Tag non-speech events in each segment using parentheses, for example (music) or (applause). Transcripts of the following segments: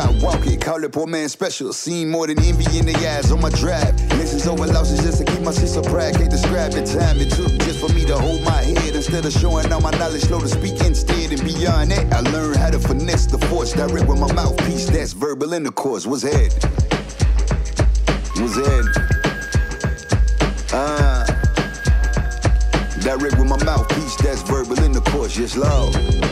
Talking like I walk it, call it poor man special. Seen more than envy in the eyes on my drive. Lessons over losses just to keep my of pride. Can't describe the time it took just for me to hold my head instead of showing all my knowledge, slow to speak instead. And beyond that, I learned how to finesse the force direct with my mouthpiece. That's verbal intercourse. What's head? What's head? Ah. Direct with my mouthpiece, that's verbal intercourse, yes, Lord.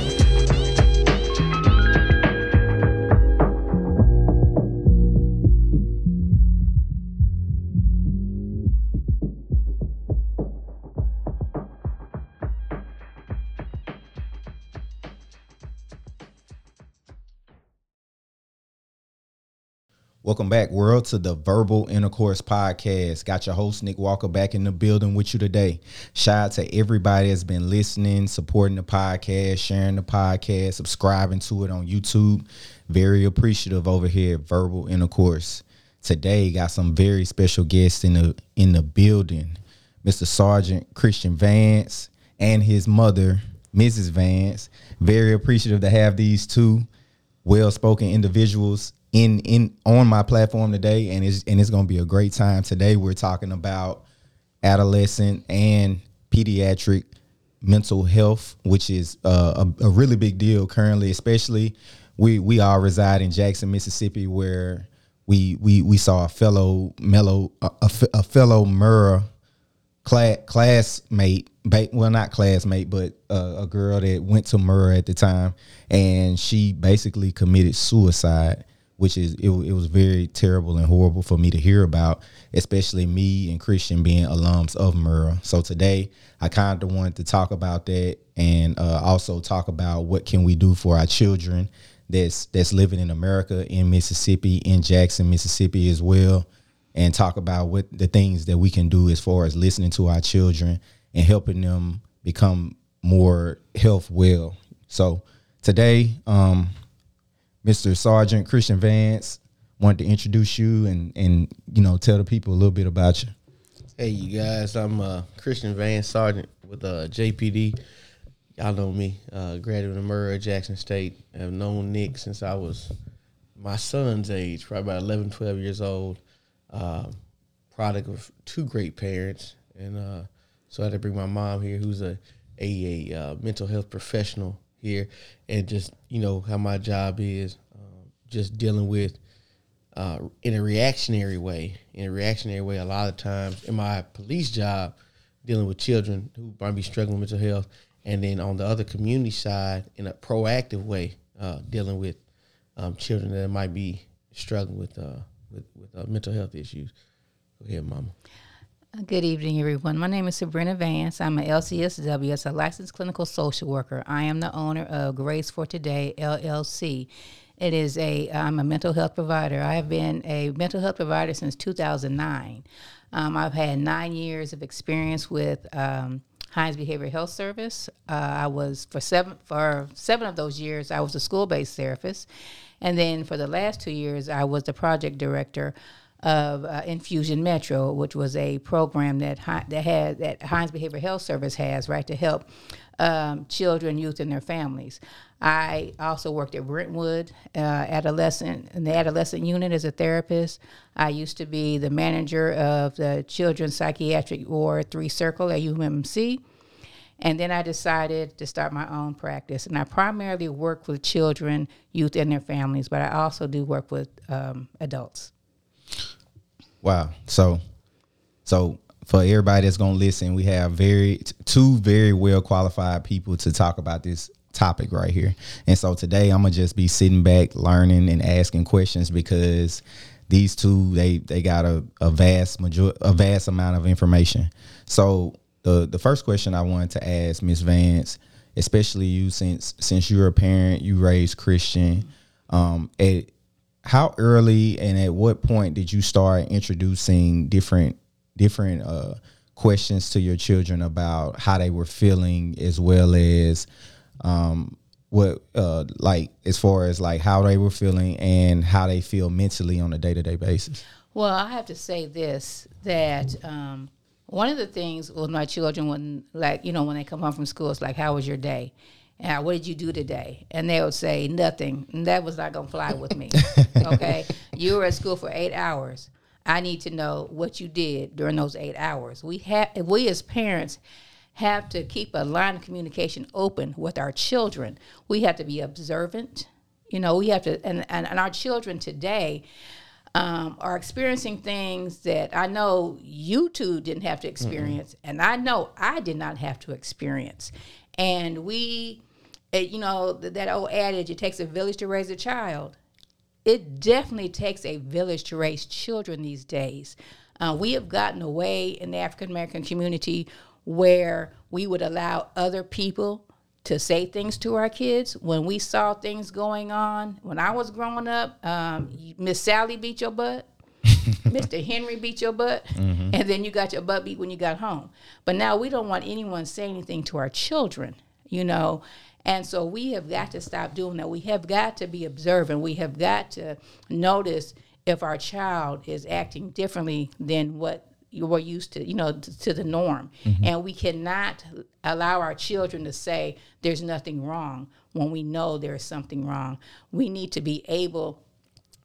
Welcome back, world, to the Verbal Intercourse Podcast. Got your host, Nick Walker, back in the building with you today. Shout out to everybody that's been listening, supporting the podcast, sharing the podcast, subscribing to it on YouTube. Very appreciative over here at Verbal Intercourse. Today, got some very special guests in the in the building. Mr. Sergeant Christian Vance and his mother, Mrs. Vance. Very appreciative to have these two well-spoken individuals in in on my platform today and it's and it's to be a great time. Today we're talking about adolescent and pediatric mental health which is uh, a, a really big deal currently especially we we all reside in Jackson Mississippi where we we we saw a fellow mellow a, a, a fellow Murrah class, classmate, well, not classmate, but uh, a girl that went to Murrah at the time, and she basically committed suicide, which is it, it was very terrible and horrible for me to hear about, especially me and Christian being alums of Murrah. So today, I kind of wanted to talk about that and uh, also talk about what can we do for our children that's that's living in America, in Mississippi, in Jackson, Mississippi as well and talk about what the things that we can do as far as listening to our children and helping them become more health well. So today, um, Mr. Sergeant Christian Vance wanted to introduce you and and you know tell the people a little bit about you. Hey, you guys, I'm uh, Christian Vance Sergeant with uh, JPD. Y'all know me, uh, graduate of Murrah Jackson State. I've known Nick since I was my son's age, probably about 11, 12 years old uh, product of two great parents, and uh, so I had to bring my mom here, who's a a, a uh, mental health professional here, and just you know how my job is, um, just dealing with uh, in a reactionary way. In a reactionary way, a lot of times in my police job, dealing with children who might be struggling with mental health, and then on the other community side, in a proactive way, uh, dealing with um, children that might be struggling with uh, with, with uh, mental health issues. Go ahead, Mama. Good evening, everyone. My name is Sabrina Vance. I'm a LCSW a licensed clinical social worker. I am the owner of Grace for Today LLC. It is a I'm a mental health provider. I have been a mental health provider since 2009. Um, I've had nine years of experience with um, Hinds Behavioral Health Service. Uh, I was for seven for seven of those years. I was a school-based therapist, and then for the last two years, I was the project director of uh, Infusion Metro, which was a program that that had that Hinds Behavioral Health Service has right to help um, children, youth, and their families. I also worked at Brentwood uh, adolescent in the adolescent unit as a therapist. I used to be the manager of the Children's Psychiatric Ward Three Circle at UMMC. And then I decided to start my own practice. And I primarily work with children, youth, and their families, but I also do work with um, adults. Wow. So, so for everybody that's gonna listen, we have very two very well qualified people to talk about this topic right here. And so today I'm gonna just be sitting back, learning and asking questions because these two they they got a, a vast major a vast amount of information. So the the first question I wanted to ask Miss Vance, especially you since since you're a parent, you raised Christian, um, at how early and at what point did you start introducing different different uh, questions to your children about how they were feeling as well as um, what uh like as far as like how they were feeling and how they feel mentally on a day to day basis. Well, I have to say this that um, one of the things with my children when like you know when they come home from school, it's like, "How was your day?" And what did you do today? And they would say nothing. And that was not gonna fly with me. (laughs) okay, you were at school for eight hours. I need to know what you did during those eight hours. We have we as parents have to keep a line of communication open with our children. We have to be observant. You know, we have to, and, and, and our children today um, are experiencing things that I know you two didn't have to experience, mm-hmm. and I know I did not have to experience. And we, it, you know, that old adage, it takes a village to raise a child. It definitely takes a village to raise children these days. Uh, we have gotten away in the African American community where we would allow other people to say things to our kids when we saw things going on. When I was growing up, um, Miss Sally beat your butt. (laughs) Mr. Henry beat your butt, mm-hmm. and then you got your butt beat when you got home. But now we don't want anyone saying anything to our children, you know. And so we have got to stop doing that. We have got to be observant. We have got to notice if our child is acting differently than what you were used to, you know, to, to the norm. Mm-hmm. And we cannot allow our children to say there's nothing wrong when we know there's something wrong. We need to be able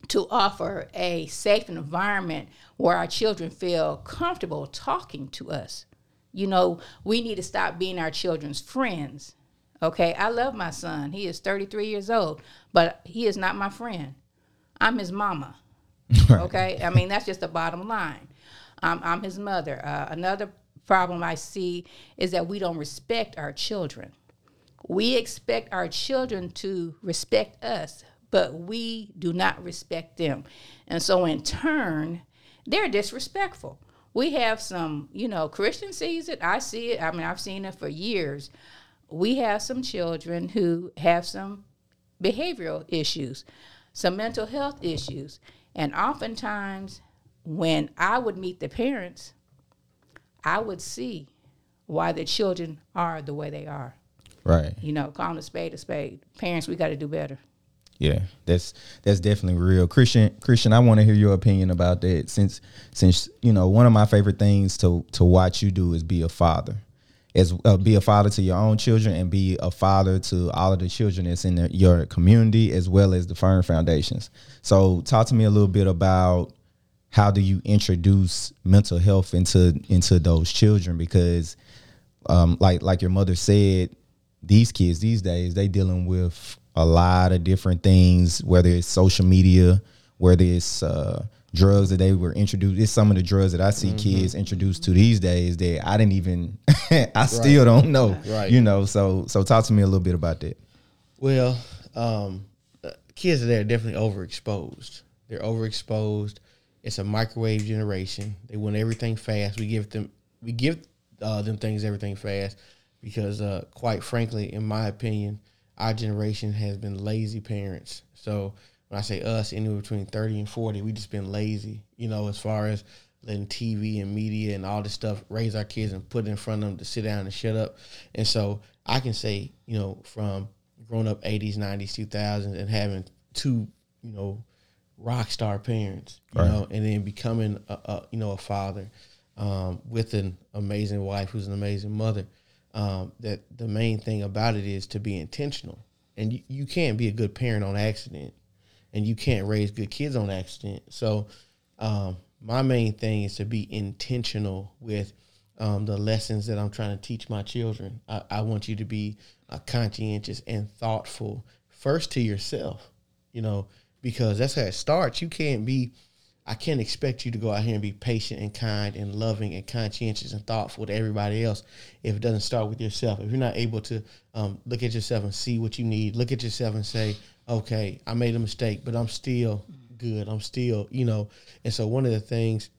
to offer a safe environment where our children feel comfortable talking to us. You know, we need to stop being our children's friends. Okay, I love my son. He is 33 years old, but he is not my friend. I'm his mama. (laughs) Okay, I mean, that's just the bottom line. I'm, I'm his mother. Uh, another problem I see is that we don't respect our children. We expect our children to respect us, but we do not respect them. And so, in turn, they're disrespectful. We have some, you know, Christian sees it. I see it. I mean, I've seen it for years. We have some children who have some behavioral issues, some mental health issues. And oftentimes when I would meet the parents, I would see why the children are the way they are. Right. You know, calling a spade a spade. Parents, we got to do better. Yeah, that's that's definitely real. Christian, Christian, I want to hear your opinion about that. Since since you know, one of my favorite things to to watch you do is be a father, as uh, be a father to your own children and be a father to all of the children that's in the, your community as well as the Firm Foundations. So, talk to me a little bit about how do you introduce mental health into into those children because um, like like your mother said these kids these days they dealing with a lot of different things whether it's social media whether it's uh, drugs that they were introduced it's some of the drugs that i see mm-hmm. kids introduced to these days that i didn't even (laughs) i right. still don't know right you know so so talk to me a little bit about that well um, kids today are definitely overexposed they're overexposed it's a microwave generation. They want everything fast. We give them we give uh, them things everything fast because, uh, quite frankly, in my opinion, our generation has been lazy parents. So when I say us, anywhere between thirty and forty, we just been lazy. You know, as far as letting TV and media and all this stuff raise our kids and put it in front of them to sit down and shut up. And so I can say, you know, from growing up 80s, 90s, 2000s and having two, you know, rock star parents, you right. know, and then becoming a, a, you know a father um, with an amazing wife who's an amazing mother. Um, that the main thing about it is to be intentional, and you, you can't be a good parent on accident, and you can't raise good kids on accident. So, um, my main thing is to be intentional with um, the lessons that I'm trying to teach my children. I, I want you to be uh, conscientious and thoughtful first to yourself. You know, because that's how it starts. You can't be, I can't expect you to go out here and be patient and kind and loving and conscientious and thoughtful to everybody else if it doesn't start with yourself. If you're not able to um, look at yourself and see what you need, look at yourself and say, okay, I made a mistake, but I'm still good. I'm still, you know. And so one of the things,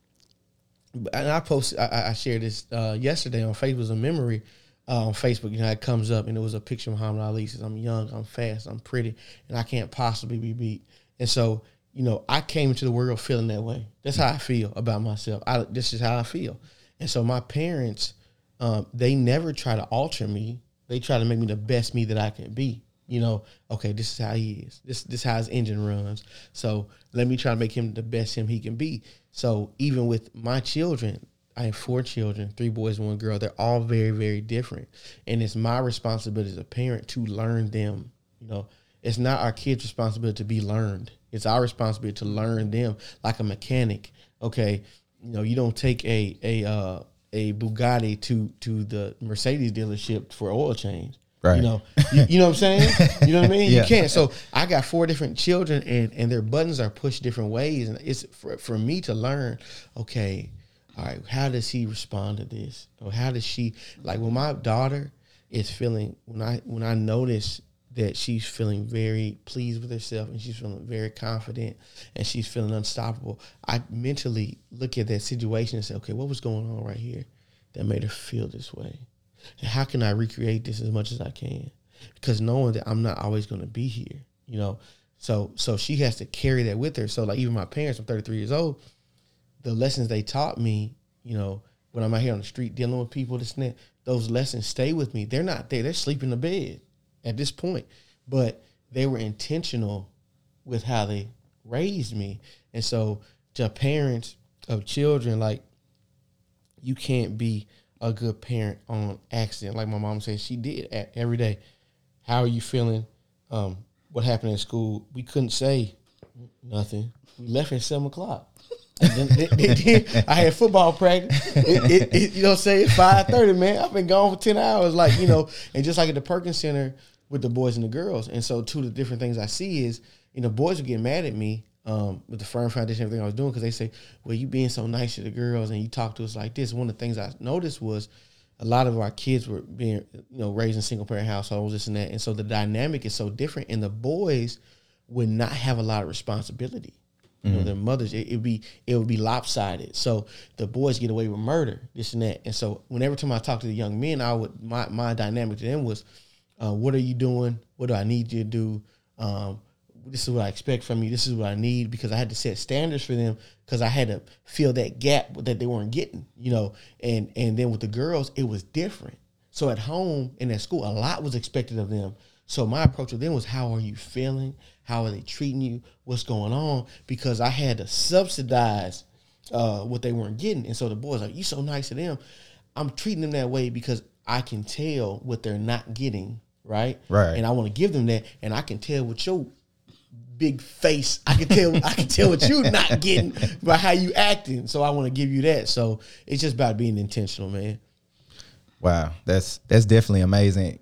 and I posted, I, I shared this uh, yesterday on Facebook, was a memory. Uh, on Facebook, you know, it comes up and it was a picture of Muhammad Ali. Says, "I'm young, I'm fast, I'm pretty, and I can't possibly be beat." And so, you know, I came into the world feeling that way. That's how I feel about myself. I, this is how I feel. And so my parents, um, they never try to alter me. They try to make me the best me that I can be. You know, okay, this is how he is. This this is how his engine runs. So let me try to make him the best him he can be. So even with my children, I have four children, three boys, and one girl. They're all very, very different. And it's my responsibility as a parent to learn them. You know, it's not our kids' responsibility to be learned. It's our responsibility to learn them like a mechanic. Okay. You know, you don't take a a uh, a Bugatti to to the Mercedes dealership for oil change. Right. You know, you, you know what I'm saying? You know what I mean? (laughs) Yeah. You can't. So I got four different children, and and their buttons are pushed different ways, and it's for for me to learn. Okay, all right, how does he respond to this, or how does she like when my daughter is feeling when I when I notice that she's feeling very pleased with herself and she's feeling very confident and she's feeling unstoppable. I mentally look at that situation and say, okay, what was going on right here that made her feel this way? And how can I recreate this as much as I can? Because knowing that I'm not always going to be here, you know. So so she has to carry that with her. So like even my parents, I'm 33 years old. The lessons they taught me, you know, when I'm out here on the street dealing with people, this and that, those lessons stay with me. They're not there. They're sleeping in the bed at this point, but they were intentional with how they raised me. And so to parents of children, like you can't be a good parent on accident. Like my mom said, she did every day. How are you feeling? Um, what happened in school? We couldn't say nothing. We left at seven o'clock. Then, then- then I had football practice. It, it, it- you know, say five thirty, man. I've been gone for ten hours, like you know. And just like at the Perkins Center with the boys and the girls. And so, two of the different things I see is, you know, boys would get mad at me um, with the Firm Foundation, everything I was doing, because they say, "Well, you being so nice to the girls and you talk to us like this." One of the things I noticed was a lot of our kids were being, you know, raised in single parent households, this and that, and so the dynamic is so different. And the boys would not have a lot of responsibility. You know, their mothers, it would be it would be lopsided. So the boys get away with murder, this and that. And so whenever time I talk to the young men, I would my my dynamic to them was, uh, what are you doing? What do I need you to do? Um, this is what I expect from you. This is what I need because I had to set standards for them because I had to fill that gap that they weren't getting, you know. And and then with the girls, it was different. So at home and at school, a lot was expected of them. So my approach with them was, how are you feeling? How are they treating you? What's going on? Because I had to subsidize uh, what they weren't getting. And so the boys are, you so nice to them. I'm treating them that way because I can tell what they're not getting, right? Right. And I want to give them that, and I can tell what your big face. I can tell. I can tell what you're not getting by how you acting. So I want to give you that. So it's just about being intentional, man. Wow, that's that's definitely amazing.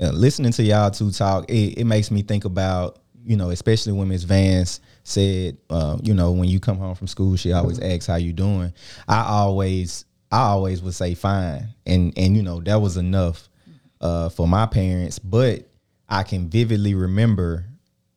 Uh, listening to y'all two talk, it, it makes me think about you know, especially when Miss Vance said, uh, you know, when you come home from school, she always asks how you doing. I always, I always would say fine, and and you know that was enough uh, for my parents. But I can vividly remember,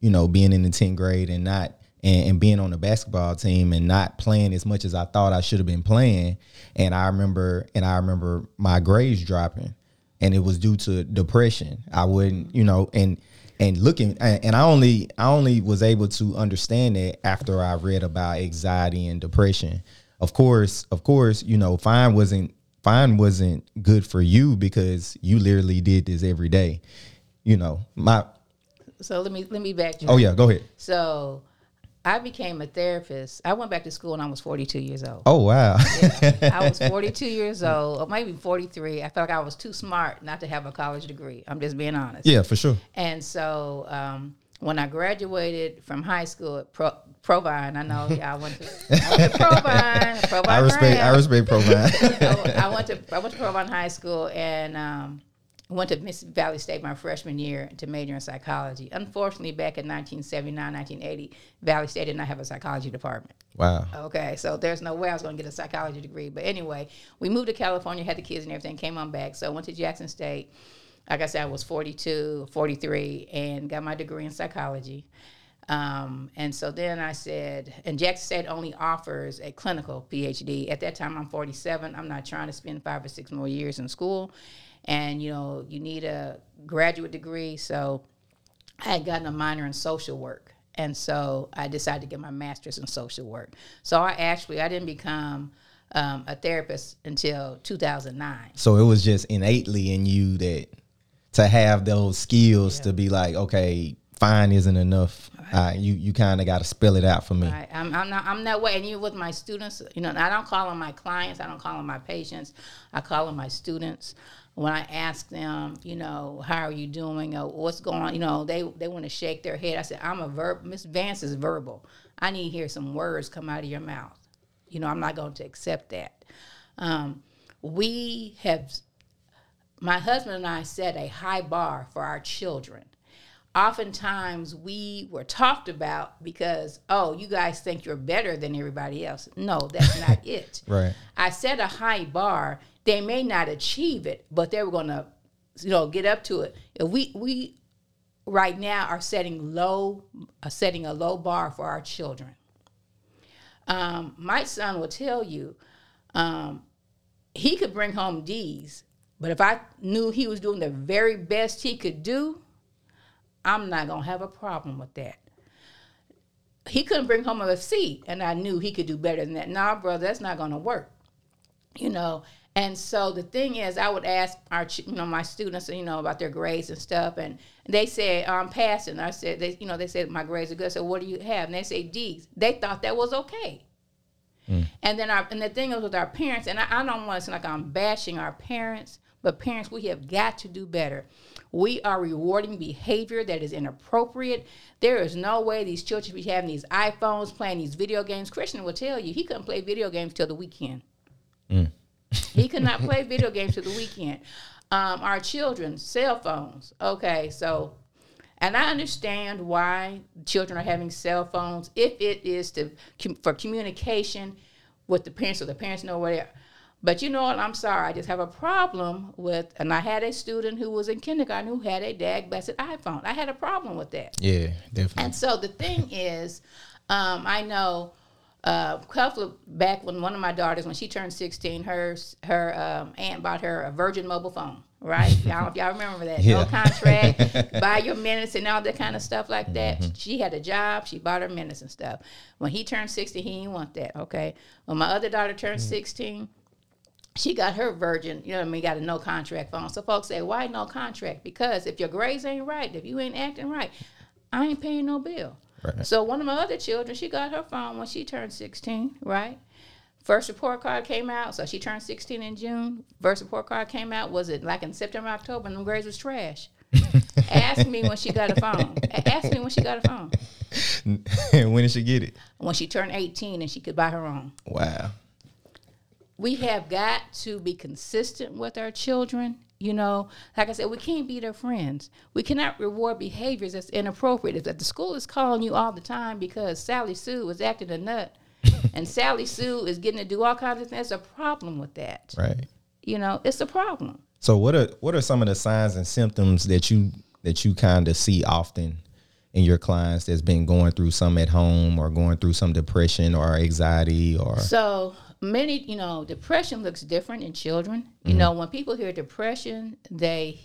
you know, being in the tenth grade and not and, and being on the basketball team and not playing as much as I thought I should have been playing. And I remember, and I remember my grades dropping, and it was due to depression. I wouldn't, you know, and and looking, and I only I only was able to understand it after I read about anxiety and depression. Of course, of course, you know, fine wasn't fine wasn't good for you because you literally did this every day. You know, my So let me let me back. You. Oh yeah, go ahead. So I became a therapist. I went back to school when I was 42 years old. Oh wow. (laughs) I was 42 years old, or maybe 43. I felt like I was too smart not to have a college degree. I'm just being honest. yeah, for sure. And so um, when I graduated from high school at Pro, Provine, I know y'all went to, (laughs) I went to Provine. Provine I respect I respect Provine. I, (laughs) I went to I went to Provine High School and um, went to Mississippi Valley State my freshman year to major in psychology. Unfortunately, back in 1979, 1980, Valley State did not have a psychology department. wow. Okay, so there's no way I was going to get a psychology degree. But anyway, we moved to California, had the kids and everything, came on back. So I went to Jackson State. Like I said, I was 42, 43, and got my degree in psychology. Um, and so then I said, and Jackson State only offers a clinical PhD. At that time, I'm 47. I'm not trying to spend five or six more years in school. And, you know, you need a graduate degree. So I had gotten a minor in social work. And so I decided to get my master's in social work. So I actually, I didn't become um, a therapist until 2009. So it was just innately in you that to have those skills to be like, okay, fine isn't enough. Uh, you you kind of got to spill it out for me. Right. I'm, I'm not I'm that way. And even with my students, you know, I don't call them my clients. I don't call them my patients. I call them my students. When I ask them, you know, how are you doing or what's going on, you know, they they want to shake their head. I said, I'm a verb. Miss Vance is verbal. I need to hear some words come out of your mouth. You know, I'm not going to accept that. Um, we have, my husband and I set a high bar for our children oftentimes we were talked about because oh you guys think you're better than everybody else. No that's not (laughs) it. Right. i set a high bar. They may not achieve it but they were going to you know get up to it. If we we right now are setting low uh, setting a low bar for our children. Um, my son will tell you um, he could bring home d's but if i knew he was doing the very best he could do I'm not gonna have a problem with that. He couldn't bring home a C, and I knew he could do better than that. Nah, brother, that's not gonna work. You know. And so the thing is, I would ask our, you know, my students, you know, about their grades and stuff, and they said oh, I'm passing. I said, they, you know, they said my grades are good. So what do you have? And they say D's. They thought that was okay. Mm. And then our, and the thing is with our parents, and I, I don't want to sound like I'm bashing our parents, but parents, we have got to do better. We are rewarding behavior that is inappropriate. There is no way these children should be having these iPhones, playing these video games. Christian will tell you he couldn't play video games till the weekend. he could not play video games till the weekend. Um, our children, cell phones. Okay, so and I understand why children are having cell phones if it is to com- for communication with the parents, so the parents know where they are. But you know what? I'm sorry. I just have a problem with, and I had a student who was in kindergarten who had a dag busted iPhone. I had a problem with that. Yeah, definitely. And so the thing (laughs) is, um, I know uh, a couple back when one of my daughters, when she turned 16, her her um, aunt bought her a Virgin mobile phone, right? (laughs) y'all, y'all remember that? Yeah. No contract, (laughs) buy your minutes and all that kind of stuff like that. She had a job, she bought her minutes and stuff. When he turned 16, he didn't want that, okay? When my other daughter turned 16, she got her virgin, you know what I mean, got a no contract phone. So folks say, why no contract? Because if your grades ain't right, if you ain't acting right, I ain't paying no bill. Right. So one of my other children, she got her phone when she turned 16, right? First report card came out, so she turned 16 in June. First report card came out, was it like in September, October, and them grades was trash. (laughs) Ask me when she got a phone. Ask me when she got a phone. (laughs) And when did she get it? When she turned 18 and she could buy her own. Wow. We have got to be consistent with our children. You know, like I said, we can't be their friends. We cannot reward behaviors that's inappropriate. If the school is calling you all the time because Sally Sue was acting a nut, (laughs) and Sally Sue is getting to do all kinds of things, there's a problem with that. Right. You know, it's a problem. So what are what are some of the signs and symptoms that you that you kind of see often in your clients that's been going through some at home or going through some depression or anxiety or So many, you know, depression looks different in children. You know, when people hear depression, they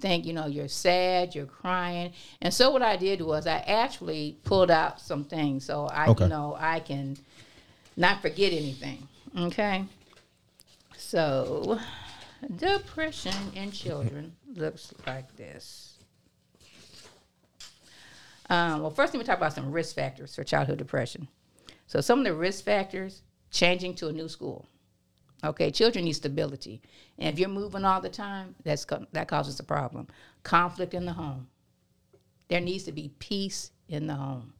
think, you know, you're sad, you're crying. And so what I did was I actually pulled out some things so I, Okay. you know, I can not forget anything. Okay. So depression in children looks like this. Um, well, first, let me talk about some risk factors for childhood depression. So, some of the risk factors changing to a new school. Okay, children need stability, and if you're moving all the time, that's that causes a problem. Conflict in the home. There needs to be peace in the home.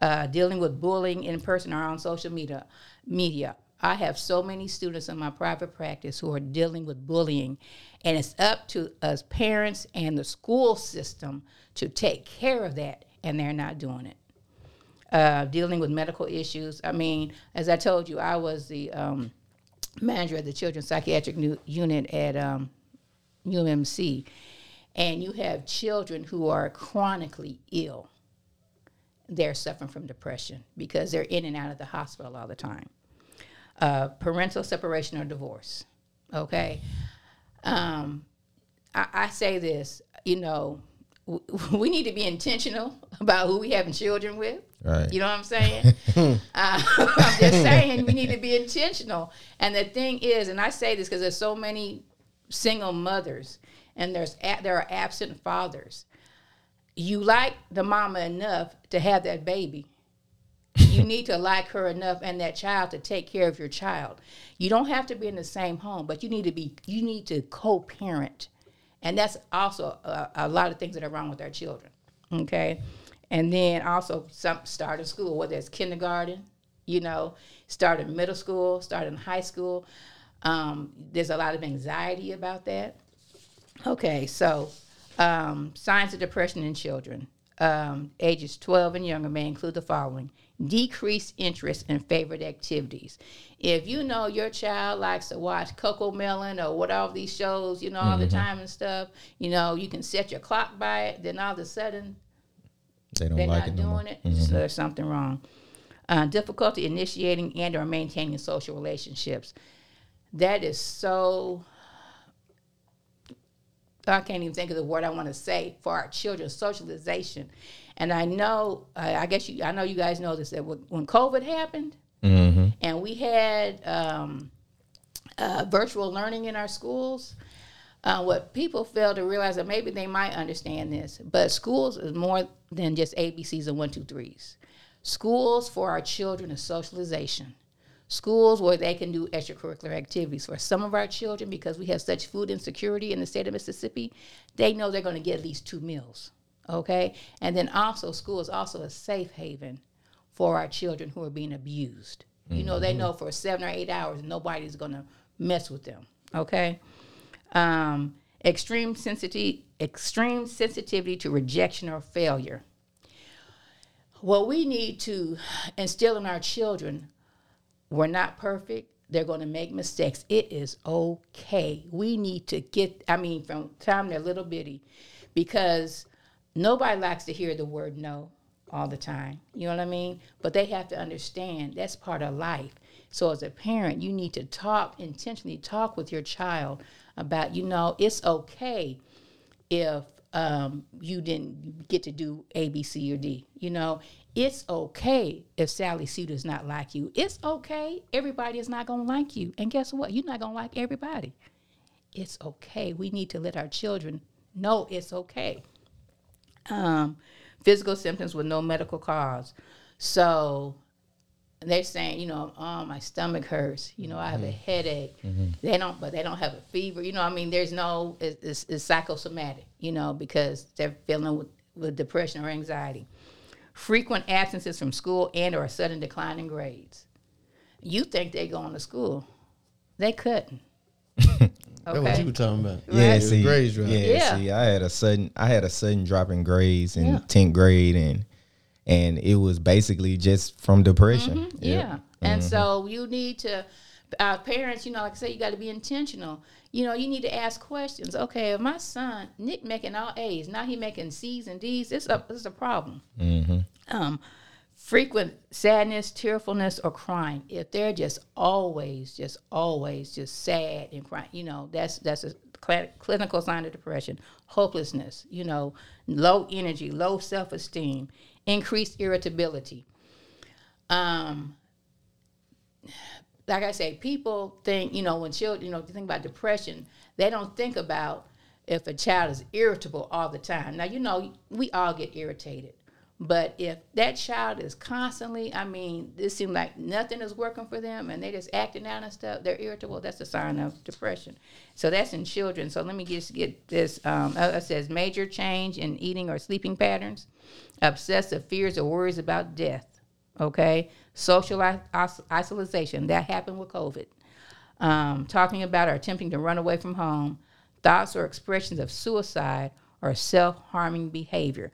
Uh, dealing with bullying in person or on social media. Media. I have so many students in my private practice who are dealing with bullying, and it's up to us parents and the school system to take care of that, and they're not doing it uh, dealing with medical issues. I mean, as I told you, I was the um, manager of the children's psychiatric nu- unit at um, UMC, and you have children who are chronically ill. They're suffering from depression because they're in and out of the hospital all the time. Uh, parental separation or divorce. Okay. Um, I, I say this, you know, (laughs) we need to be intentional about who we having children with. Right. You know what I'm saying? (laughs) uh, (laughs) I'm just saying we need to be intentional. And the thing is, and I say this because there's so many single mothers, and there's there are absent fathers. You like the mama enough to have that baby. you need to like her enough and that child to take care of your child. You don't have to be in the same home, but you need to be you need to co-parent. And that's also a, a lot of things that are wrong with our children. Okay? And then also some start in school, whether it's kindergarten, you know, starting middle school, starting high school. Um, there's a lot of anxiety about that. Okay, so um, signs of depression in children. Um, ages 12 and younger may include the following decreased interest in favorite activities. If you know your child likes to watch Cocomelon or what all these shows, you know, all the time and stuff, you know, you can set your clock by it, then all of a sudden They don't they're like not it no doing it, so there's something wrong. Uh, difficulty initiating and or maintaining social relationships. That is so. I can't even think of the word I want to say for our children. Socialization, and I know. I I guess you. I know you guys know this. That when COVID happened, Mm-hmm. and we had um, uh, virtual learning in our schools. Uh, what people fail to realize that maybe they might understand this, but schools is more than just ABCs and one, two, threes. Schools for our children is socialization. Schools where they can do extracurricular activities. For some of our children, because we have such food insecurity in the state of Mississippi, they know they're going to get at least two meals. Okay? And then also, school is also a safe haven for our children who are being abused. You know, they know for seven or eight hours nobody's going to mess with them. Okay? Um, extreme sensitivity, extreme sensitivity to rejection or failure. What we need to instill in our children, we're not perfect. They're going to make mistakes. It is okay. We need to get, I mean, from time they're little bitty, because nobody likes to hear the word no all the time. You know what I mean? But they have to understand that's part of life. So as a parent, you need to talk intentionally talk with your child about, you know, it's okay if um, you didn't get to do A, B, C, or D. You know, it's okay if Sally Sue does not like you. It's okay. Everybody is not going to like you. And guess what? You're not going to like everybody. It's okay. We need to let our children know it's okay. Um, physical symptoms with no medical cause. So they're saying, you know, oh, my stomach hurts. You know, I have a mm-hmm. headache. Mm-hmm. They don't, but they don't have a fever. You know, I mean, there's no, it's, it's, it's psychosomatic. You know, because they're feeling with, with depression or anxiety. Frequent absences from school and or a sudden decline in grades. You think they going to school? They couldn't. (laughs) That's what you were talking about. Yeah, Right. see, grades drop. yeah, Yeah. see, I had a sudden, I had a sudden drop in grades in Yeah. tenth grade, and and it was basically just from depression. Mm-hmm. Yeah. And so you need to, our parents, you know, like I say, you got to be intentional. You know, you need to ask questions. Okay, if my son, Nick making all A's, now he making C's and D's, it's a, it's a problem. Um, frequent sadness, tearfulness, or crying. If they're just always, just always, just sad and crying, you know, that's that's a cl- clinical sign of depression. Hopelessness, you know, low energy, low self esteem, increased irritability. Um, like I say, people think, you know, when children, you know, think about depression, they don't think about if a child is irritable all the time. Now, you know, we all get irritated. But if that child is constantly, I mean, it seems like nothing is working for them and they're just acting out and stuff, they're irritable, that's a sign of depression. So that's in children. So let me just get this. Um, uh, it says major change in eating or sleeping patterns, obsessive fears or worries about death, okay? Social is- isolation, that happened with COVID. Um, talking about or attempting to run away from home, thoughts or expressions of suicide or self harming behavior.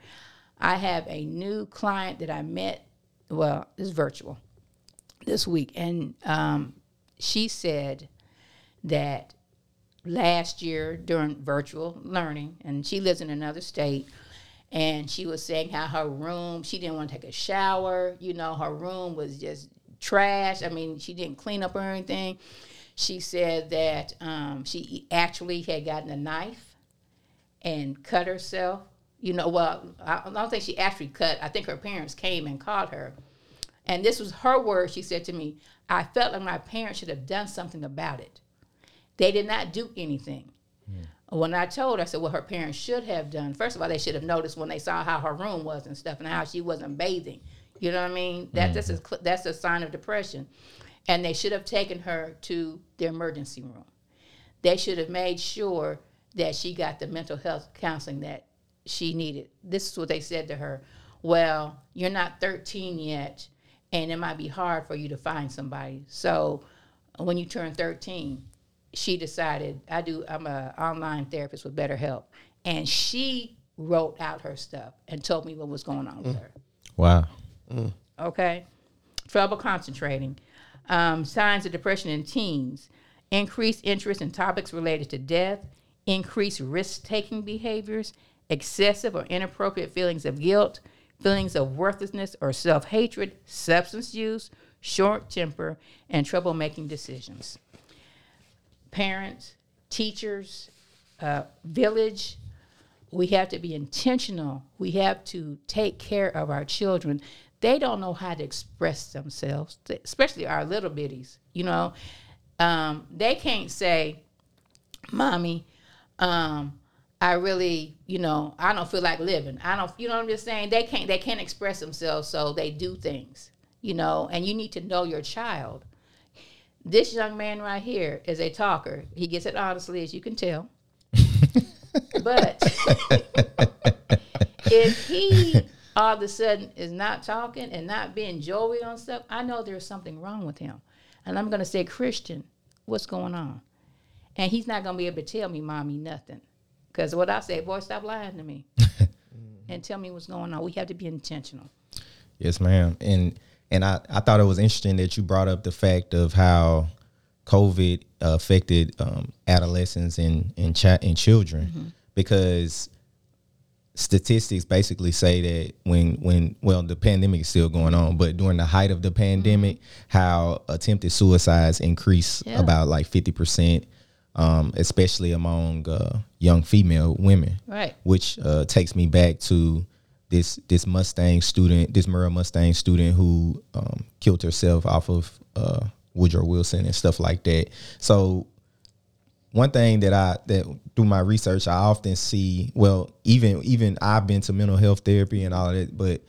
I have a new client that I met, well, it's virtual this week, and um, she said that last year during virtual learning, and she lives in another state, and she was saying how her room, she didn't want to take a shower. You know, her room was just trash. I mean, she didn't clean up or anything. She said that um, she actually had gotten a knife and cut herself. You know, well, I don't think she actually cut. I think her parents came and called her. And this was her word. She said to me, I felt like my parents should have done something about it. They did not do anything. Hmm. When I told her, I said, what her parents should have done. First of all, they should have noticed when they saw how her room was and stuff, and how she wasn't bathing. You know what I mean? That that's a mm-hmm. that's a sign of depression, and they should have taken her to the emergency room. They should have made sure that she got the mental health counseling that she needed. This is what they said to her. Well, you're not 13 yet, and it might be hard for you to find somebody. So when you turn 13, she decided I do. I'm a online therapist with BetterHelp, and she wrote out her stuff and told me what was going on with her. Wow. Okay, trouble concentrating, um, signs of depression in teens, increased interest in topics related to death, increased risk-taking behaviors, excessive or inappropriate feelings of guilt, feelings of worthlessness or self-hatred, substance use, short temper, and trouble making decisions parents, teachers, uh, village, we have to be intentional. We have to take care of our children. They don't know how to express themselves, especially our little bitties. You know, um, they can't say, "Mommy, um, I really, you know, I don't feel like living. I don't, you know what I'm just saying? They can't, they can't express themselves, so they do things. You know, and you need to know your child. This young man right here is a talker. He gets it honestly, as you can tell. (laughs) but if he all of a sudden is not talking and not being jovial on stuff, I know there's something wrong with him. And I'm going to say, Christian, what's going on? And he's not going to be able to tell me, mommy, nothing. Because what I say, boy, stop lying to me (laughs) and tell me what's going on. We have to be intentional. Yes, ma'am. And and I, I thought it was interesting that you brought up the fact of how COVID affected um, adolescents and and, cha- and children because statistics basically say that when when well the pandemic is still going on but during the height of the pandemic how attempted suicides increased Yeah. about like 50% um, especially among uh, young female women Right. which uh, takes me back to this this Mustang student, this Murrah Mustang student who um, killed herself off of uh, Woodrow Wilson and stuff like that. So one thing that I that through my research I often see, well, even even I've been to mental health therapy and all of that, but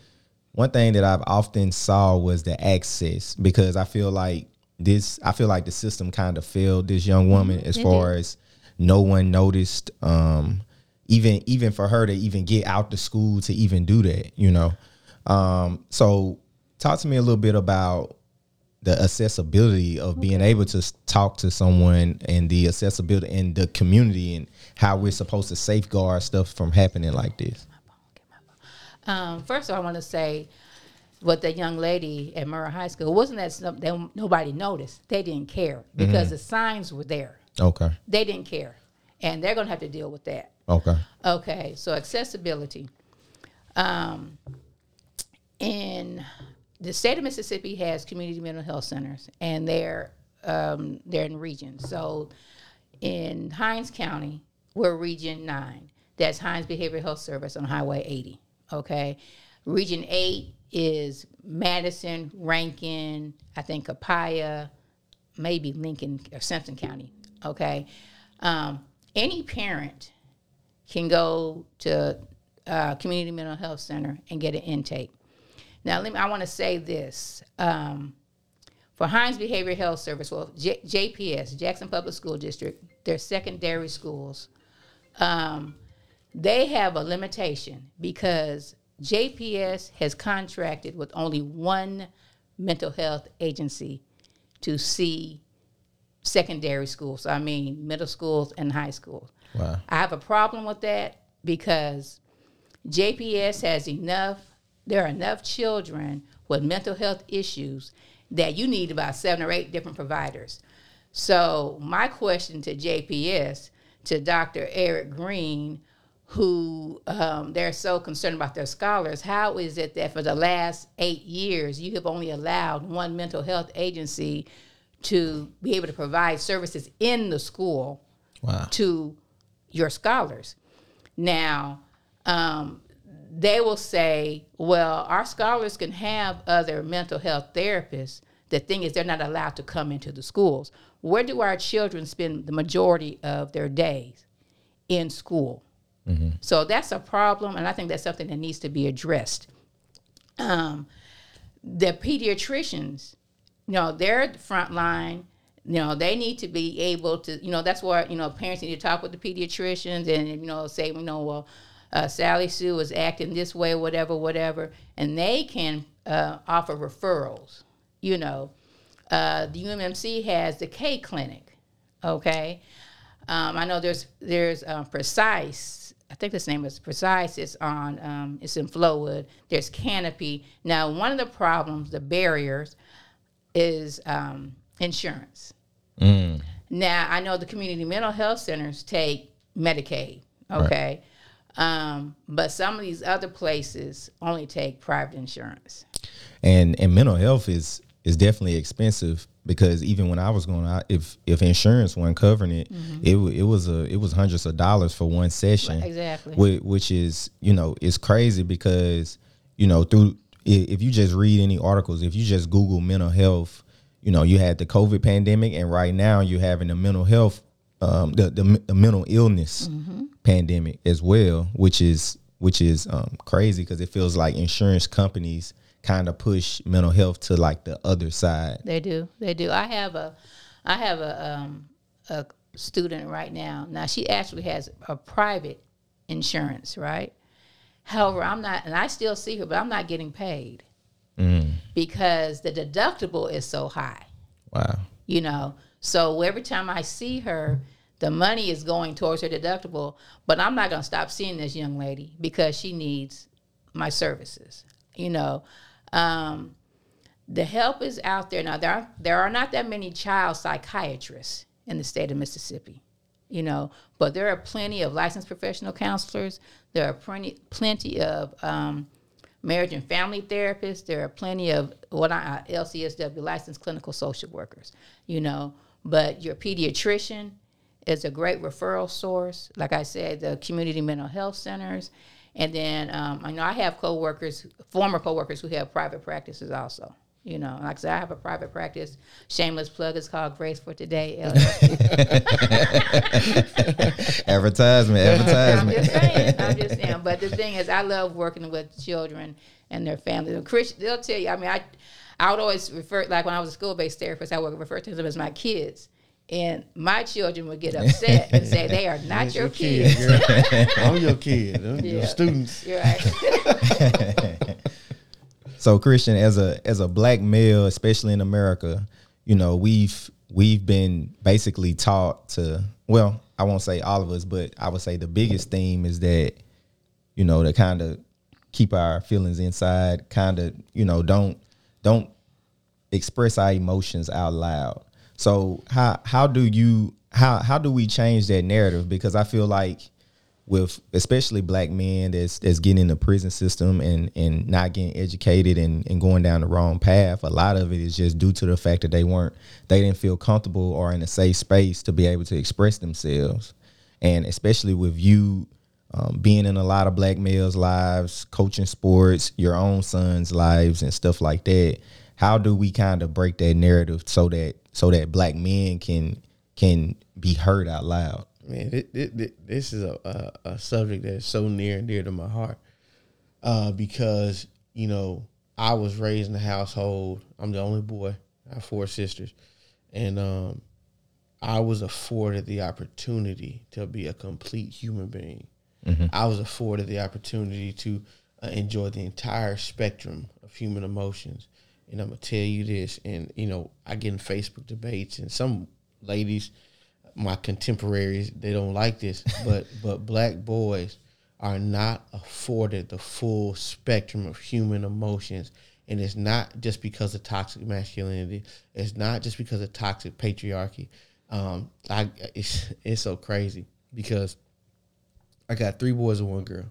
one thing that I've often saw was the access because I feel like this I feel like the system kind of failed this young woman as it far as no one noticed um even even for her to even get out to school to even do that, you know. Um so talk to me a little bit about the accessibility of being able to talk to someone and the accessibility in the community and how we're supposed to safeguard stuff from happening like this. Um, first of all, I want to say what the young lady at Murrah High School wasn't that some, they, nobody noticed. They didn't care because the signs were there. Okay. They didn't care, and they're going to have to deal with that. Okay. Okay, so accessibility. Um, in the state of Mississippi has community mental health centers, and they're um, they're in regions. So in Hinds County, we're Region Nine. That's Hinds Behavioral Health Service on Highway 80. Okay, Region Eight is Madison, Rankin, I think Copiah, maybe Lincoln or Simpson County. Okay, um, any parent can go to uh, community mental health center and get an intake. Now, let me. I want to say this um, for Hinds Behavioral Health Service, well, J- JPS, Jackson Public School District, their secondary schools, um, they have a limitation because JPS has contracted with only one mental health agency to see secondary schools. So I mean, middle schools and high schools. Wow. I have a problem with that because JPS has enough, there are enough children with mental health issues that you need about seven or eight different providers. So, my question to JPS, to Dr. Errick Greene, who um, they're so concerned about their scholars, how is it that for the last eight years you have only allowed one mental health agency to be able to provide services in the school? Wow. to your scholars. Now, um, they will say, well, our scholars can have other mental health therapists. The thing is, they're not allowed to come into the schools. Where do our children spend the majority of their days? in school. So that's a problem, and I think that's something that needs to be addressed. Um, the pediatricians, you know, they're the front line. You know, they need to be able to, you know, that's why, you know, parents need to talk with the pediatricians and, you know, say, you know, well, uh, Sally Sue is acting this way, whatever, whatever. And they can uh, offer referrals. You know, uh, the UMMC has the K clinic, okay? Um, I know there's there's um, Precise. I think this name is Precise. It's on. Um, it's in Flowwood. There's Canopy. Now, one of the problems, the barriers, is um, insurance. Now, I know the community mental health centers take Medicaid. Okay. Um, but some of these other places only take private insurance. and and mental health is is definitely expensive because even when I was going out, if if insurance wasn't covering it, it wa- it was a it was hundreds of dollars for one session. Exactly. Which, which is you know it's crazy because you know through if you just read any articles, if you just Google mental health, you know you had the COVID pandemic, and right now you're having the mental health, um, the the, the mental illness pandemic as well, which is which is um, crazy because it feels like insurance companies kind of push mental health to like the other side. They do. They do. I have a, I have a um, a student right now. Now she actually has a private insurance, right? However, I'm not, and I still see her, but I'm not getting paid because the deductible is so high. Wow. You know, so every time I see her, the money is going towards her deductible. But I'm not going to stop seeing this young lady because she needs my services. You know, um, the help is out there now. There are, there are not that many child psychiatrists in the state of Mississippi, you know, but there are plenty of licensed professional counselors. There are plenty plenty of um, marriage and family therapists. There are plenty of what I LCSW licensed clinical social workers, you know. But your pediatrician is a great referral source. Like I said, the community mental health centers. And then um, I know I have coworkers, former coworkers who have private practices also. You know, like I said, I have a private practice. Shameless plug is called Grace for Today. LLC. (laughs) (laughs) Advertisement, I'm advertisement. just saying. I'm just saying. But the thing is, I love working with children and their families. And Chris, they'll tell you. I mean, I, I would always refer like when I was a school-based therapist, I would refer to them as my kids. And my children would get upset and say they are (laughs) not your kids. girl. (laughs) I'm your kid. I'm your students. (laughs) You're right. So Christian, as a as a black male, especially in America, you know, we've we've been basically taught to well, I won't say all of us, but I would say the biggest theme is that, you know, to kind of keep our feelings inside, kind of, you know, don't don't express our emotions out loud. So how how do you how how do we change that narrative? Because I feel like with especially black men that's that's getting in the prison system and and not getting educated and, and going down the wrong path, a lot of it is just due to the fact that they weren't they didn't feel comfortable or in a safe space to be able to express themselves. And especially with you um, being in a lot of black males' lives, coaching sports, your own sons' lives, and stuff like that. How do we kind of break that narrative so that so that black men can can be heard out loud? Man, thi- thi- thi- this is a, a, a subject that is so near and dear to my heart uh, because, you know, I was raised in a household. I'm the only boy. I have four sisters. And um, I was afforded the opportunity to be a complete human being. I was afforded the opportunity to uh, enjoy the entire spectrum of human emotions. And I'm gonna tell you this, and you know, I get in Facebook debates, and some ladies, my contemporaries, they don't like this, (laughs) but but black boys are not afforded the full spectrum of human emotions. And it's not just because of toxic masculinity. It's not just because of toxic patriarchy. Um, I it's it's so crazy because I got three boys and one girl.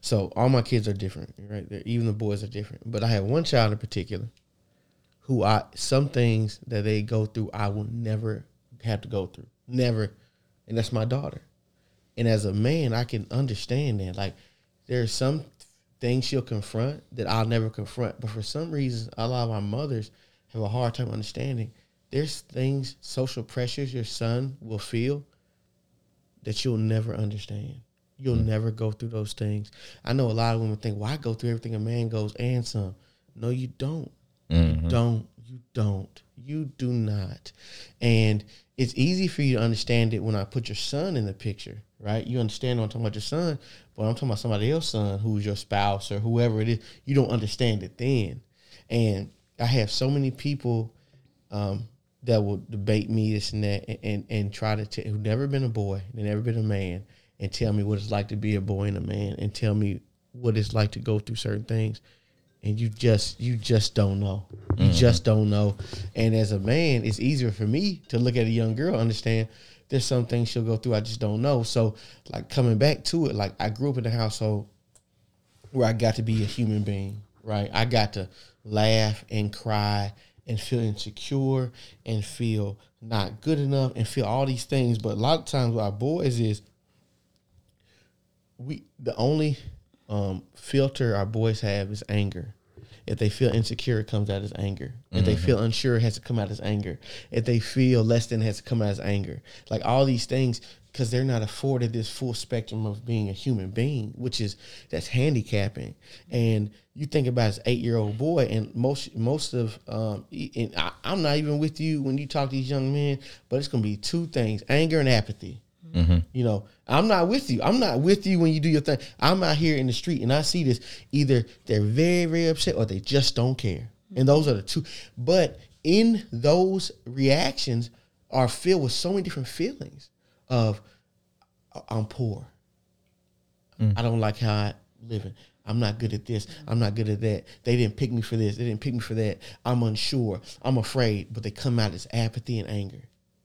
So all my kids are different, right? They're, even the boys are different. But I have one child in particular who I some things that they go through I will never have to go through. Never. And that's my daughter. And as a man, I can understand that. Like there's some things she'll confront that I'll never confront. But for some reason, a lot of my mothers have a hard time understanding. There's things, social pressures your son will feel that you'll never understand. You'll Mm. never go through those things. I know a lot of women think, "Well, I go through everything a man goes and some." No, you don't. Mm-hmm. You don't. You don't. You do not. And it's easy for you to understand it when I put your son in the picture, right? You understand I'm talking about your son, but I'm talking about somebody else's son who's your spouse or whoever it is. You don't understand it then. And I have so many people um, that will debate me this and that and, and, and try to tell who've never been a boy, they never been a man, and tell me what it's like to be a boy and a man and tell me what it's like to go through certain things and you just you just don't know. You just don't know. And as a man, it's easier for me to look at a young girl, understand there's some things she'll go through I just don't know. So like coming back to it, like I grew up in a household where I got to be a human being, right? I got to laugh and cry and feel insecure and feel not good enough and feel all these things. But a lot of times with our boys is we the only um, filter our boys have is anger. If they feel insecure, it comes out as anger. If they feel unsure, it has to come out as anger. If they feel less than, it has to come out as anger. Like all these things, because they're not afforded this full spectrum of being a human being, which is that's handicapping. And you think about as eight year old boy, and most most of um, and I, I'm not even with you when you talk to these young men, but it's gonna be two things: anger and apathy. Mm-hmm. You know, I'm not with you. I'm not with you when you do your thing. I'm out here in the street and I see this. Either they're very, very upset or they just don't care. And those are the two. But in those reactions are filled with so many different feelings of I'm poor. Mm. I don't like how I living. I'm not good at this. I'm not good at that. They didn't pick me for this. They didn't pick me for that. I'm unsure. I'm afraid. But they come out as apathy and anger.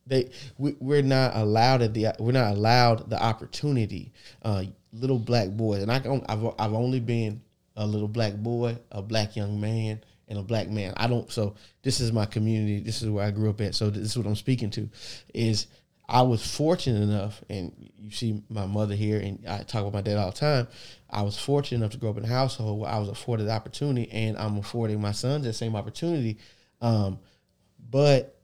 They we, we're not allowed the we're not allowed the opportunity. Uh, little black boys, and I I've I've only been a little black boy, a black young man, and a black man. I don't. So this is my community. This is where I grew up at. So this is what I'm speaking to. Is I was fortunate enough, and you see my mother here, and I talk about my dad all the time. I was fortunate enough to grow up in a household where I was afforded the opportunity, and I'm affording my sons that same opportunity. Um, but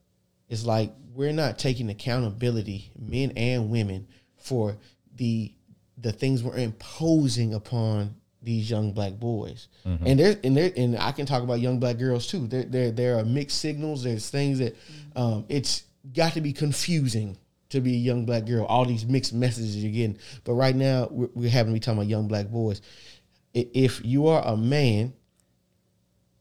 it's like we're not taking accountability, men and women, for the the things we're imposing upon these young black boys. And there's and there and I can talk about young black girls too. There there there are mixed signals. There's things that um, it's got to be confusing to be a young black girl. All these mixed messages you're getting. But right now we're, we're having to be talking about young black boys. If you are a man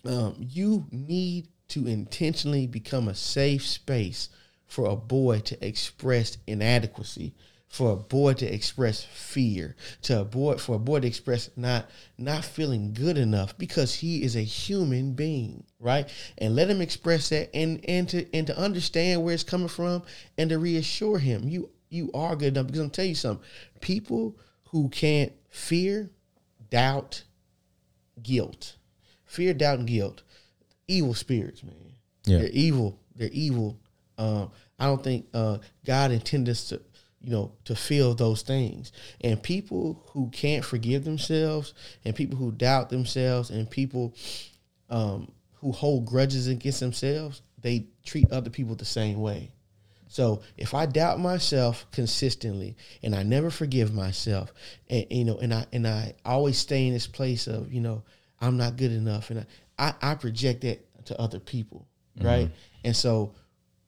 um, you need to intentionally become a safe space for a boy to express inadequacy for a boy to express fear to a boy for a boy to express not not feeling good enough because he is a human being right? And let him express that and and to and to understand where it's coming from and to reassure him. You you are good enough because i'm telling you something. People who can't fear doubt guilt. Fear doubt and guilt. Evil spirits man. Yeah. they're evil. They're evil um i don't think uh god intended us to you know to feel those things. And people who can't forgive themselves and people who doubt themselves and people um who hold grudges against themselves they treat other people the same way. So if I doubt myself consistently and I never forgive myself, and you know, and I and I always stay in this place of you know I'm not good enough, and I I, I project that to other people, right? And so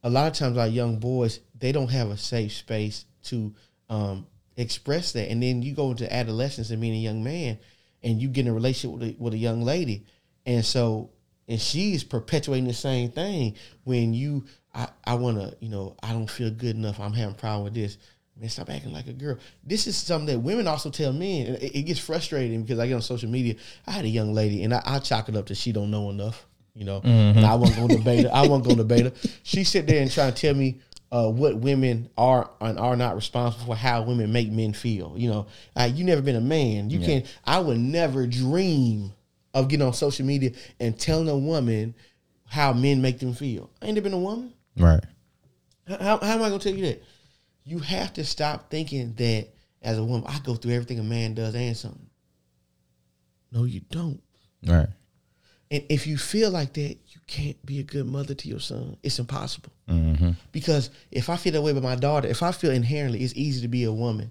a lot of times our young boys they don't have a safe space to um, express that, and then you go into adolescence and being a young man, and you get in a relationship with a, with a young lady, and so and she's perpetuating the same thing. When you I, I want to you know I don't feel good enough. I'm having a problem with this. Man stop acting like a girl. This is something that women also tell men. And it, it gets frustrating because I get on social media. I had a young lady and I, I chalk it up to she don't know enough you know and I wasn't going to debate her I wasn't going to debate her she sit there and try to tell me uh, what women are and are not responsible for how women make men feel you know uh, you never been a man you can't I would never dream of getting on social media and telling a woman how men make them feel. I ain't never been a woman. Right. How, how, how am I gonna tell you that? You have to stop thinking that as a woman, I go through everything a man does and something. No, you don't. Right. And if you feel like that, you can't be a good mother to your son. It's impossible. Mm-hmm. Because if I feel that way with my daughter, if I feel inherently it's easy to be a woman,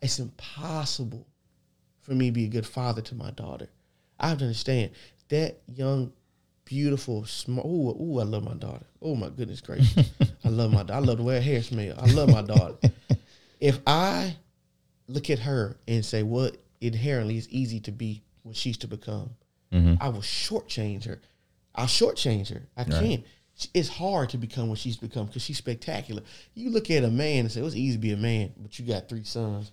it's impossible for me to be a good father to my daughter. I have to understand that young, beautiful, smart. Ooh, ooh, I love my daughter. Oh my goodness gracious, (laughs) I love my. Daughter. I love the way her hair smell. I love my daughter. (laughs) if I look at her and say what inherently is easy to be what she's to become, Mm-hmm. I will shortchange her. I'll shortchange her. I can't. It's hard to become what she's become because she's spectacular. You look at a man and say, "Well, "It's easy to be a man," but you got three sons.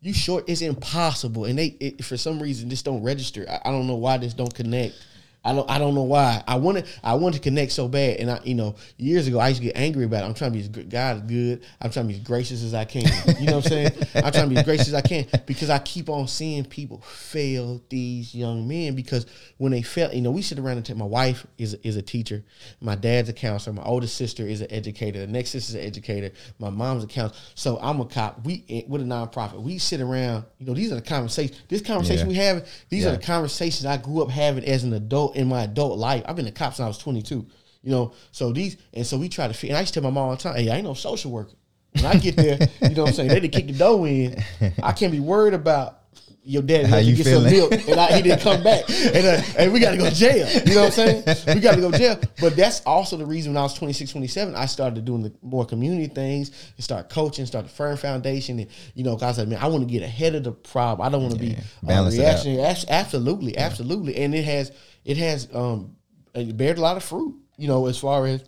You short. It's impossible, and they it, for some reason just don't register. I, I don't know why this don't connect. I don't. I don't know why. I wanted. I wanted to connect so bad, and I, you know, years ago I used to get angry about it. I'm trying to be as good. God is good. I'm trying to be as gracious as I can. You know what I'm saying? I'm trying to be as gracious as I can because I keep on seeing people fail these young men because when they fail, you know, we sit around and tell my wife is is a teacher, my dad's a counselor, my oldest sister is an educator, the next sister's an educator, my mom's a counselor. So I'm a cop. We eh, with a nonprofit. We sit around. You know, these are the conversations. This conversation Yeah. we have. These Yeah. are the conversations I grew up having as an adult in my adult life. I've been a cop since I was 22. You know, so these and so we try to. And I used to tell my mom all the time, "Hey, I ain't no social worker. When I get there, you know what I'm saying? They done kick the door in. I can't be worried about." Your dad How you get some feeling? milk, and I, he didn't come back, (laughs) and, uh, and we got to go to jail. You know what I'm saying? We got to go to jail. But that's also the reason when I was 26, 27, I started doing the more community things and start coaching, start the Firm Foundation, and you know, guys, I mean, I want to get ahead of the problem. I don't want to be balance uh, reactionary. Abs- Absolutely, absolutely, and it has it has um it bared a lot of fruit. You know, as far as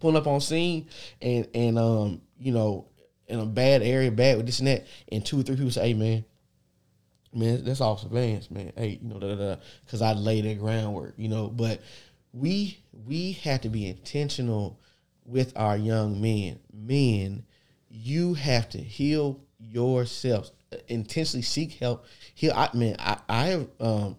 pulling up on scene and and um you know in a bad area, bad with this and that, and two or three people say, "Hey, man." Man, that's all Vance, man. Hey, you know, da, da, da, because I laid the groundwork, you know. But we we have to be intentional with our young men. Men, you have to heal yourselves. Intentionally seek help. Heal. I man, I, I have um,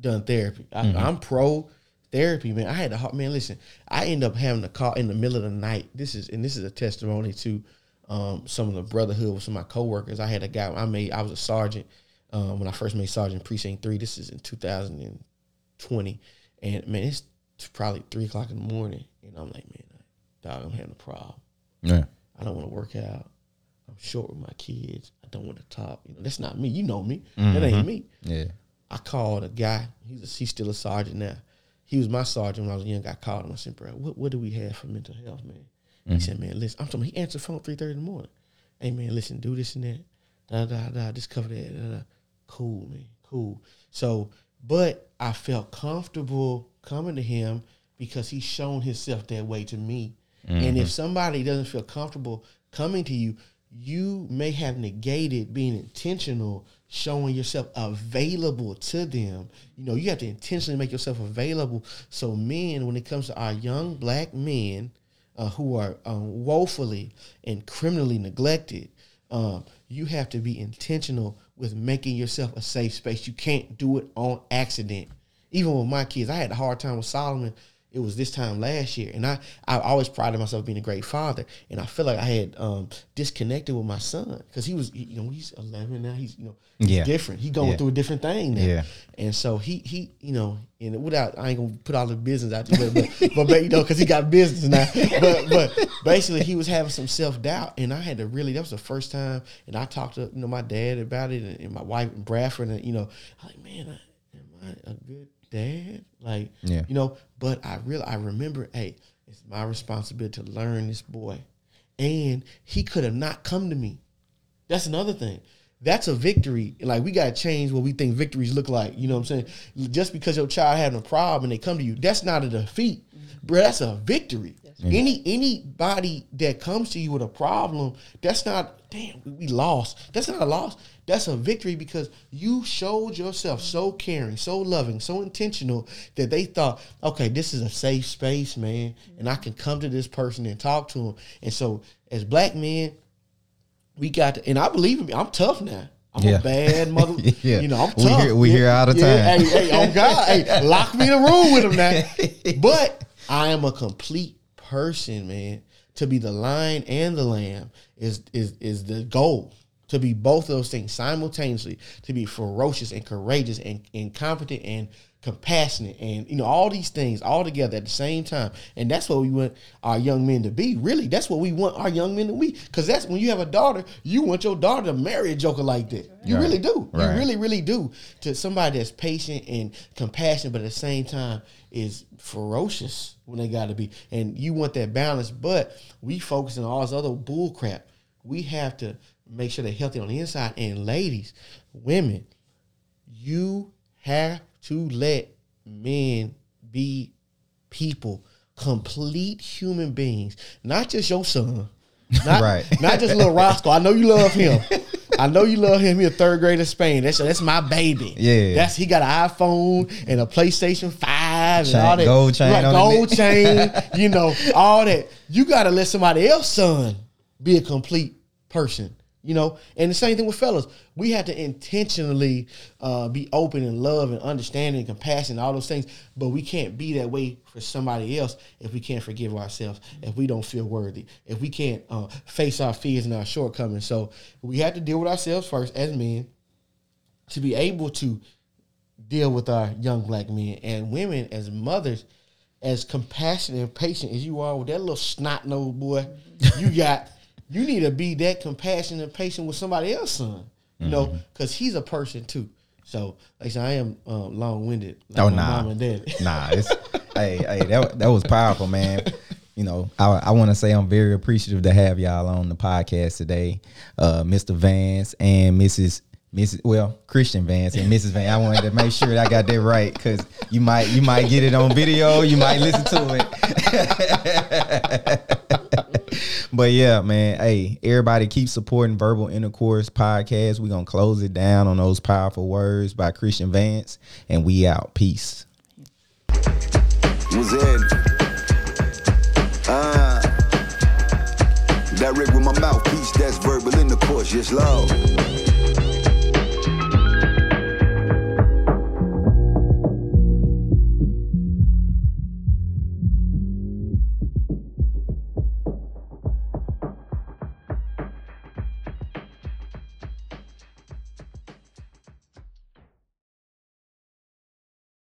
done therapy. I, I'm pro therapy, man. I had to man. Listen, I end up having to call in the middle of the night. This is and this is a testimony to um, some of the brotherhood with some of my coworkers. I had a guy. I made. I was a sergeant um, when I first made sergeant precinct three. This is in 2020, and man, it's probably three o'clock in the morning, and I'm like, man, dog, I'm having a problem. Yeah. I don't want to work out. I'm short with my kids. I don't want to talk. You know, that's not me. You know me. That ain't me. Yeah. I called a guy. He's a, he's still a sergeant now. He was my sergeant when I was young. I called him. I said, "Bro, what what do we have for mental health, man?" He said, "Man, listen." I'm talking. He answered the phone three thirty in the morning. Hey, man, listen, do this and that. Da da da. Just cover that. Da, da. Cool, man. Cool. So, but I felt comfortable coming to him because he's shown himself that way to me. And if somebody doesn't feel comfortable coming to you, you may have negated being intentional, showing yourself available to them. You know, you have to intentionally make yourself available. So, men, when it comes to our young black men uh, who are um, woefully and criminally neglected, um, you have to be intentional with making yourself a safe space. You can't do it on accident. Even with my kids, I had a hard time with Solomon. It was this time last year, and I I always prided myself being a great father, and I feel like I had um, disconnected with my son because he was you know he's eleven now he's you know he's Yeah. different he's going Yeah. through a different thing now, Yeah. and so he he you know and without I ain't gonna put all the business out there, but but, but you know because he got business now, but but basically he was having some self doubt, and I had to really that was the first time, and I talked to you know my dad about it, and, and my wife and Bradford, and you know I was like man, I, am I a good dad? Like Yeah. you know, but I really I remember, hey, it's my responsibility to learn this boy, and he could have not come to me. That's another thing. That's a victory. Like we gotta change what we think victories look like. You know what I'm saying? Just because your child having a problem and they come to you, that's not a defeat, bro. That's a victory. Any anybody that comes to you with a problem, that's not damn. We lost. That's not a loss. That's a victory because you showed yourself so caring, so loving, so intentional that they thought, okay, this is a safe space, man, and I can come to this person and talk to him. And so, as black men, we got to, and I believe in me. I'm tough now. I'm Yeah. a bad (laughs) mother. Yeah. You know, I'm We tough. hear- we Yeah, hear all the time. Hey, hey, oh God, hey, (laughs) lock me in a room with him now. (laughs) But I am a complete person, man. To be the lion and the lamb is is is the goal. To be both of those things simultaneously. To be ferocious and courageous and, and competent and compassionate, and you know all these things all together at the same time. And that's what we want our young men to be. Really, that's what we want our young men to be. Because that's when you have a daughter, you want your daughter to marry a joker like that. You Right. really do. Right. You really, really do. To somebody that's patient and compassionate, but at the same time is ferocious when they got to be. And you want that balance, but we focus on all this other bull crap. We have to make sure they're healthy on the inside. And ladies, women, you have to let men be people, complete human beings, not just your son. Not, Right. (laughs) not just little Roscoe. I know you love him. I know you love him. He a third grader in Spain. That's that's my baby. Yeah. That's he got an iPhone and a PlayStation Five and all that gold chain on gold (laughs) chain. You know all that. You got to let somebody else son be a complete person. You know, and the same thing with fellas. We have to intentionally uh, be open and love and understanding and compassion, all those things. But we can't be that way for somebody else if we can't forgive ourselves, if we don't feel worthy, if we can't uh, face our fears and our shortcomings. So we have to deal with ourselves first as men to be able to deal with our young black men and women as mothers, as compassionate and patient as you are with that little snot nose boy you (laughs) got. You need to be that compassionate and patient with somebody else's son, you know, because he's a person too. So, like I said, I am uh, long winded. Like Oh, nah. mom and dad. (laughs) nah, it's hey, hey, that that was powerful, man. You know, I I want to say I'm very appreciative to have y'all on the podcast today, uh, Mr. Vance and Mrs. Mrs. Well, Christian Vance and Mrs. Vance. I wanted to make sure that I got that right because you might you might get it on video, you might listen to it. (laughs) but yeah, man, hey, everybody keep supporting Verbal Intercourse Podcast. We're gonna close it down on those powerful words by Christian Vance, and we out. Peace. direct uh, with my mouthpiece, that's verbal intercourse, yes, Lord.